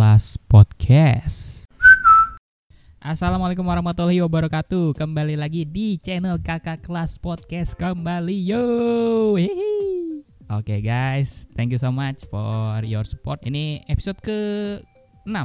Kelas Podcast. Assalamualaikum warahmatullahi wabarakatuh. Kembali lagi di channel Kakak Kelas Podcast kembali yo. Oke guys, thank you so much for your support. Ini episode ke 6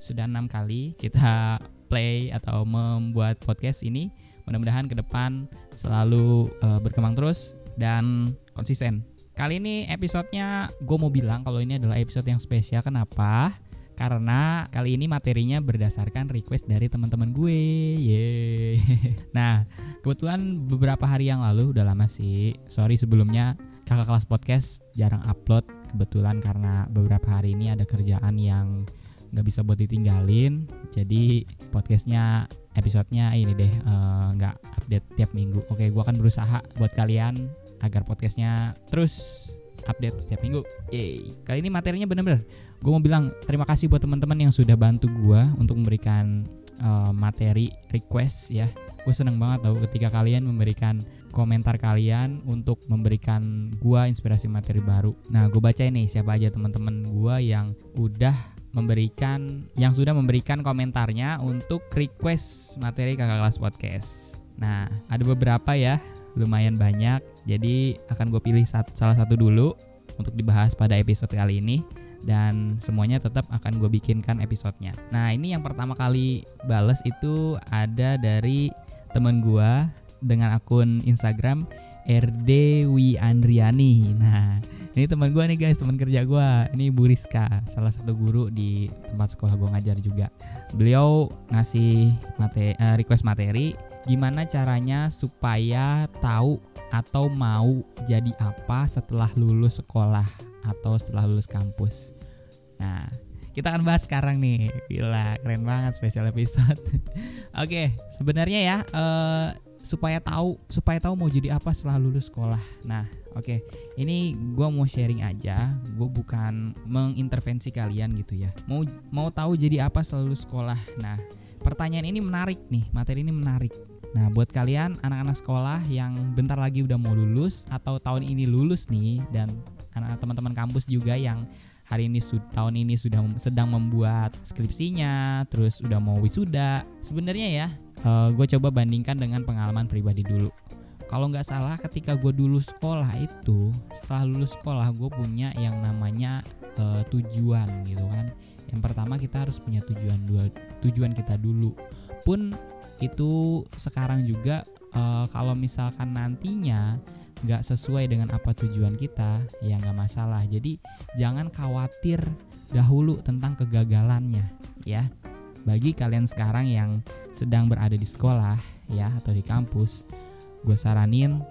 Sudah enam kali kita play atau membuat podcast ini. Mudah-mudahan ke depan selalu uh, berkembang terus dan konsisten. Kali ini episodenya gue mau bilang kalau ini adalah episode yang spesial. Kenapa? Karena kali ini materinya berdasarkan request dari teman-teman gue. Yeay. Nah, kebetulan beberapa hari yang lalu udah lama sih. Sorry sebelumnya kakak kelas podcast jarang upload. Kebetulan karena beberapa hari ini ada kerjaan yang nggak bisa buat ditinggalin. Jadi podcastnya episodenya ini deh eh, nggak uh, update tiap minggu. Oke, gue akan berusaha buat kalian agar podcastnya terus update setiap minggu. Yeay. Kali ini materinya bener-bener. Gue mau bilang terima kasih buat teman-teman yang sudah bantu gue untuk memberikan uh, materi request ya. Gue seneng banget tau ketika kalian memberikan komentar kalian untuk memberikan gue inspirasi materi baru. Nah, gue baca ini siapa aja teman-teman gue yang udah memberikan yang sudah memberikan komentarnya untuk request materi kakak kelas podcast. Nah, ada beberapa ya lumayan banyak. Jadi akan gue pilih salah satu dulu untuk dibahas pada episode kali ini dan semuanya tetap akan gue bikinkan episodenya. Nah ini yang pertama kali bales itu ada dari temen gue dengan akun Instagram RDW Andriani. Nah ini teman gue nih guys, teman kerja gue. Ini Bu Rizka, salah satu guru di tempat sekolah gue ngajar juga. Beliau ngasih materi, uh, request materi gimana caranya supaya tahu atau mau jadi apa setelah lulus sekolah atau setelah lulus kampus. Nah, kita akan bahas sekarang nih. Gila, keren banget spesial episode. Oke, sebenarnya ya uh, supaya tahu supaya tahu mau jadi apa setelah lulus sekolah. Nah, oke. Okay. Ini gue mau sharing aja. Gue bukan mengintervensi kalian gitu ya. Mau mau tahu jadi apa setelah lulus sekolah. Nah, pertanyaan ini menarik nih. Materi ini menarik Nah, buat kalian anak-anak sekolah yang bentar lagi udah mau lulus atau tahun ini lulus nih dan anak teman-teman kampus juga yang hari ini tahun ini sudah sedang membuat skripsinya, terus udah mau wisuda. Sebenarnya ya, uh, gue coba bandingkan dengan pengalaman pribadi dulu. Kalau nggak salah, ketika gue dulu sekolah itu, setelah lulus sekolah gue punya yang namanya uh, tujuan gitu kan. Yang pertama kita harus punya tujuan dua tujuan kita dulu. Pun itu sekarang juga uh, kalau misalkan nantinya nggak sesuai dengan apa tujuan kita ya nggak masalah. Jadi jangan khawatir dahulu tentang kegagalannya ya. Bagi kalian sekarang yang sedang berada di sekolah ya atau di kampus gue saranin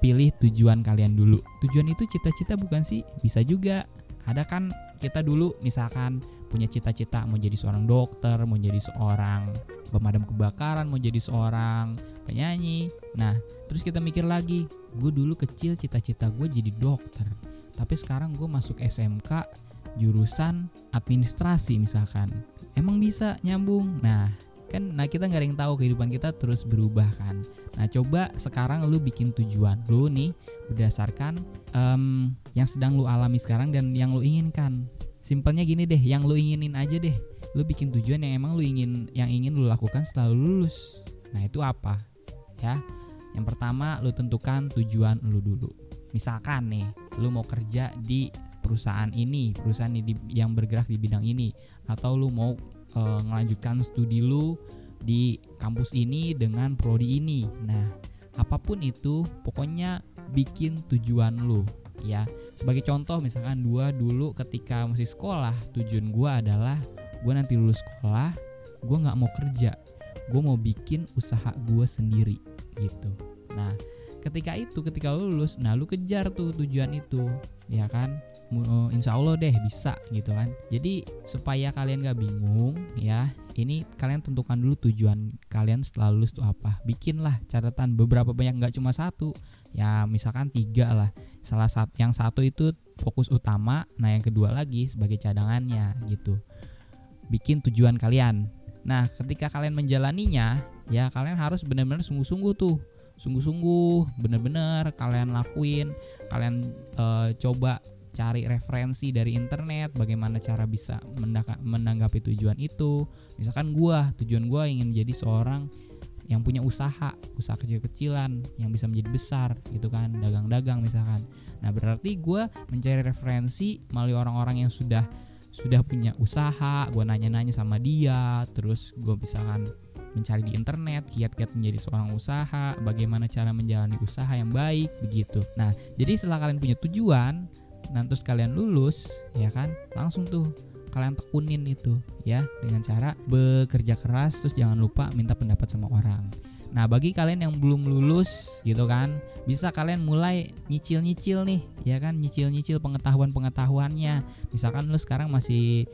pilih tujuan kalian dulu. Tujuan itu cita-cita bukan sih? Bisa juga ada kan kita dulu misalkan punya cita-cita mau jadi seorang dokter, mau jadi seorang pemadam kebakaran, mau jadi seorang penyanyi. Nah, terus kita mikir lagi, gue dulu kecil cita-cita gue jadi dokter, tapi sekarang gue masuk SMK jurusan administrasi misalkan, emang bisa nyambung. Nah, kan nah kita nggak ada yang tahu kehidupan kita terus berubah kan. Nah coba sekarang lu bikin tujuan lu nih berdasarkan um, yang sedang lu alami sekarang dan yang lu inginkan. Simpelnya gini deh yang lu inginin aja deh. Lu bikin tujuan yang emang lu ingin yang ingin lu lakukan setelah lu lulus. Nah itu apa? Ya yang pertama lu tentukan tujuan lu dulu. Misalkan nih lu mau kerja di perusahaan ini perusahaan ini yang bergerak di bidang ini atau lu mau e, ngelanjutkan studi lu di kampus ini dengan prodi ini. Nah apa pun itu pokoknya bikin tujuan lu ya. Sebagai contoh misalkan dua dulu ketika masih sekolah tujuan gue adalah gue nanti lulus sekolah gue nggak mau kerja. Gue mau bikin usaha gue sendiri gitu. Nah ketika itu ketika lu lulus nah lu kejar tuh tujuan itu ya kan uh, insya Allah deh bisa gitu kan. Jadi supaya kalian gak bingung ya ini kalian tentukan dulu tujuan kalian setelah lulus tuh apa. Bikinlah catatan beberapa banyak nggak cuma satu. Ya misalkan tiga lah. Salah satu yang satu itu fokus utama nah yang kedua lagi sebagai cadangannya gitu. Bikin tujuan kalian. Nah ketika kalian menjalaninya ya kalian harus benar-benar sungguh-sungguh tuh. Sungguh-sungguh bener-bener kalian lakuin kalian uh, coba cari referensi dari internet bagaimana cara bisa menanggapi tujuan itu misalkan gua tujuan gua ingin menjadi seorang yang punya usaha, usaha kecil-kecilan yang bisa menjadi besar gitu kan, dagang-dagang misalkan. Nah, berarti gue mencari referensi melalui orang-orang yang sudah sudah punya usaha, gue nanya-nanya sama dia, terus gue misalkan mencari di internet kiat-kiat menjadi seorang usaha, bagaimana cara menjalani usaha yang baik begitu. Nah, jadi setelah kalian punya tujuan, nanti kalian lulus, ya kan, langsung tuh kalian tekunin itu ya dengan cara bekerja keras terus jangan lupa minta pendapat sama orang. Nah, bagi kalian yang belum lulus gitu kan, bisa kalian mulai nyicil-nyicil nih, ya kan, nyicil-nyicil pengetahuan-pengetahuannya. Misalkan lu sekarang masih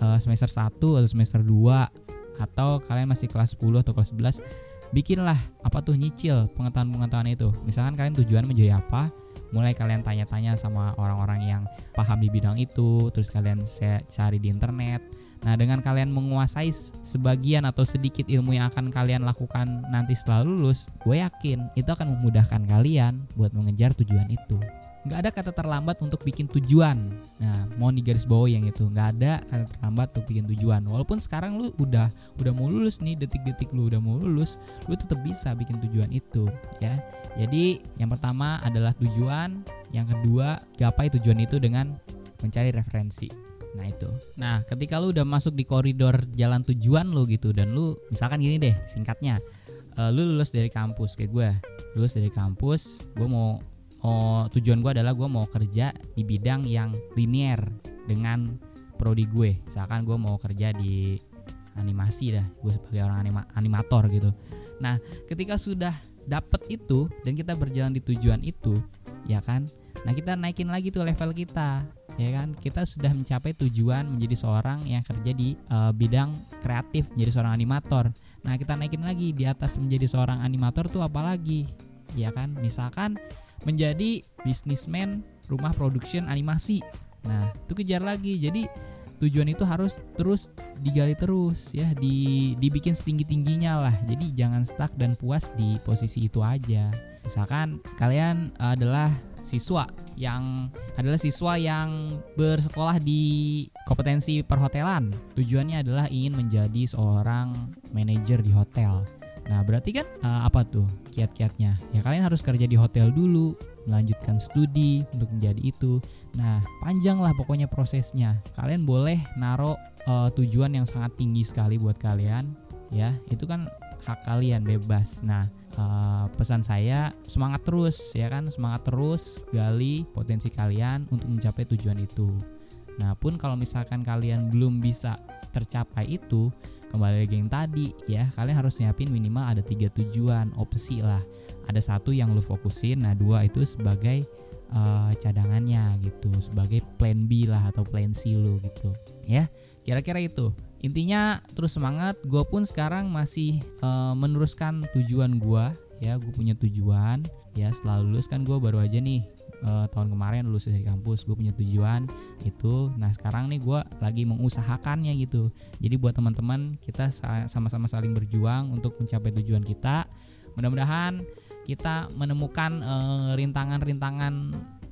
uh, semester 1 atau semester 2 atau kalian masih kelas 10 atau kelas 11, bikinlah apa tuh nyicil pengetahuan-pengetahuan itu. Misalkan kalian tujuan menjadi apa, mulai kalian tanya-tanya sama orang-orang yang paham di bidang itu terus kalian cari di internet. Nah dengan kalian menguasai sebagian atau sedikit ilmu yang akan kalian lakukan nanti setelah lulus gue yakin itu akan memudahkan kalian buat mengejar tujuan itu nggak ada kata terlambat untuk bikin tujuan. Nah, mau di garis bawah yang itu nggak ada kata terlambat untuk bikin tujuan. Walaupun sekarang lu udah udah mau lulus nih, detik-detik lu udah mau lulus, lu tetap bisa bikin tujuan itu, ya. Jadi yang pertama adalah tujuan, yang kedua gapai tujuan itu dengan mencari referensi. Nah itu. Nah ketika lu udah masuk di koridor jalan tujuan lu gitu dan lu misalkan gini deh singkatnya, uh, lu lulus dari kampus kayak gue, lulus dari kampus, gue mau oh tujuan gue adalah gue mau kerja di bidang yang linier dengan prodi gue. Misalkan gue mau kerja di animasi dah gue sebagai orang anima animator gitu. Nah ketika sudah dapet itu dan kita berjalan di tujuan itu ya kan? Nah kita naikin lagi tuh level kita ya kan? Kita sudah mencapai tujuan menjadi seorang yang kerja di uh, bidang kreatif menjadi seorang animator. Nah kita naikin lagi di atas menjadi seorang animator tuh apalagi ya kan? Misalkan menjadi bisnismen rumah production animasi. Nah, itu kejar lagi. Jadi tujuan itu harus terus digali terus ya, di dibikin setinggi-tingginya lah. Jadi jangan stuck dan puas di posisi itu aja. Misalkan kalian adalah siswa yang adalah siswa yang bersekolah di kompetensi perhotelan. Tujuannya adalah ingin menjadi seorang manajer di hotel. Nah, berarti kan uh, apa tuh kiat-kiatnya? Ya kalian harus kerja di hotel dulu, melanjutkan studi untuk menjadi itu. Nah, panjang lah pokoknya prosesnya. Kalian boleh naruh uh, tujuan yang sangat tinggi sekali buat kalian, ya. Itu kan hak kalian bebas. Nah, uh, pesan saya semangat terus ya kan, semangat terus gali potensi kalian untuk mencapai tujuan itu. Nah, pun kalau misalkan kalian belum bisa tercapai itu, kembali lagi yang tadi ya. Kalian harus nyiapin minimal ada tiga tujuan opsi lah. Ada satu yang lu fokusin nah dua itu sebagai uh, cadangannya gitu sebagai plan B lah atau plan C lu gitu ya. Kira-kira itu. Intinya terus semangat gue pun sekarang masih uh, meneruskan tujuan gue ya. Gue punya tujuan ya. Setelah lulus kan gue baru aja nih uh, tahun kemarin lulus dari kampus gue punya tujuan itu. Nah sekarang nih gue lagi mengusahakannya gitu. Jadi buat teman-teman kita sama-sama saling berjuang untuk mencapai tujuan kita. Mudah-mudahan kita menemukan rintangan rintangan-rintangan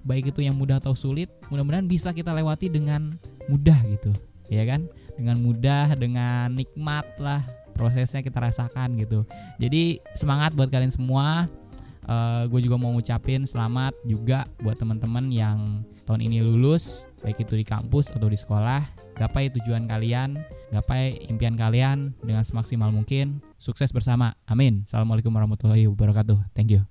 baik itu yang mudah atau sulit mudah-mudahan bisa kita lewati dengan mudah gitu. Ya kan? Dengan mudah dengan nikmat lah prosesnya kita rasakan gitu. Jadi semangat buat kalian semua uh, eh, gue juga mau ngucapin selamat juga buat teman-teman yang tahun ini lulus baik itu di kampus atau di sekolah. Gapai tujuan kalian gapai impian kalian dengan semaksimal mungkin. Sukses bersama. Amin. Assalamualaikum warahmatullahi wabarakatuh. Thank you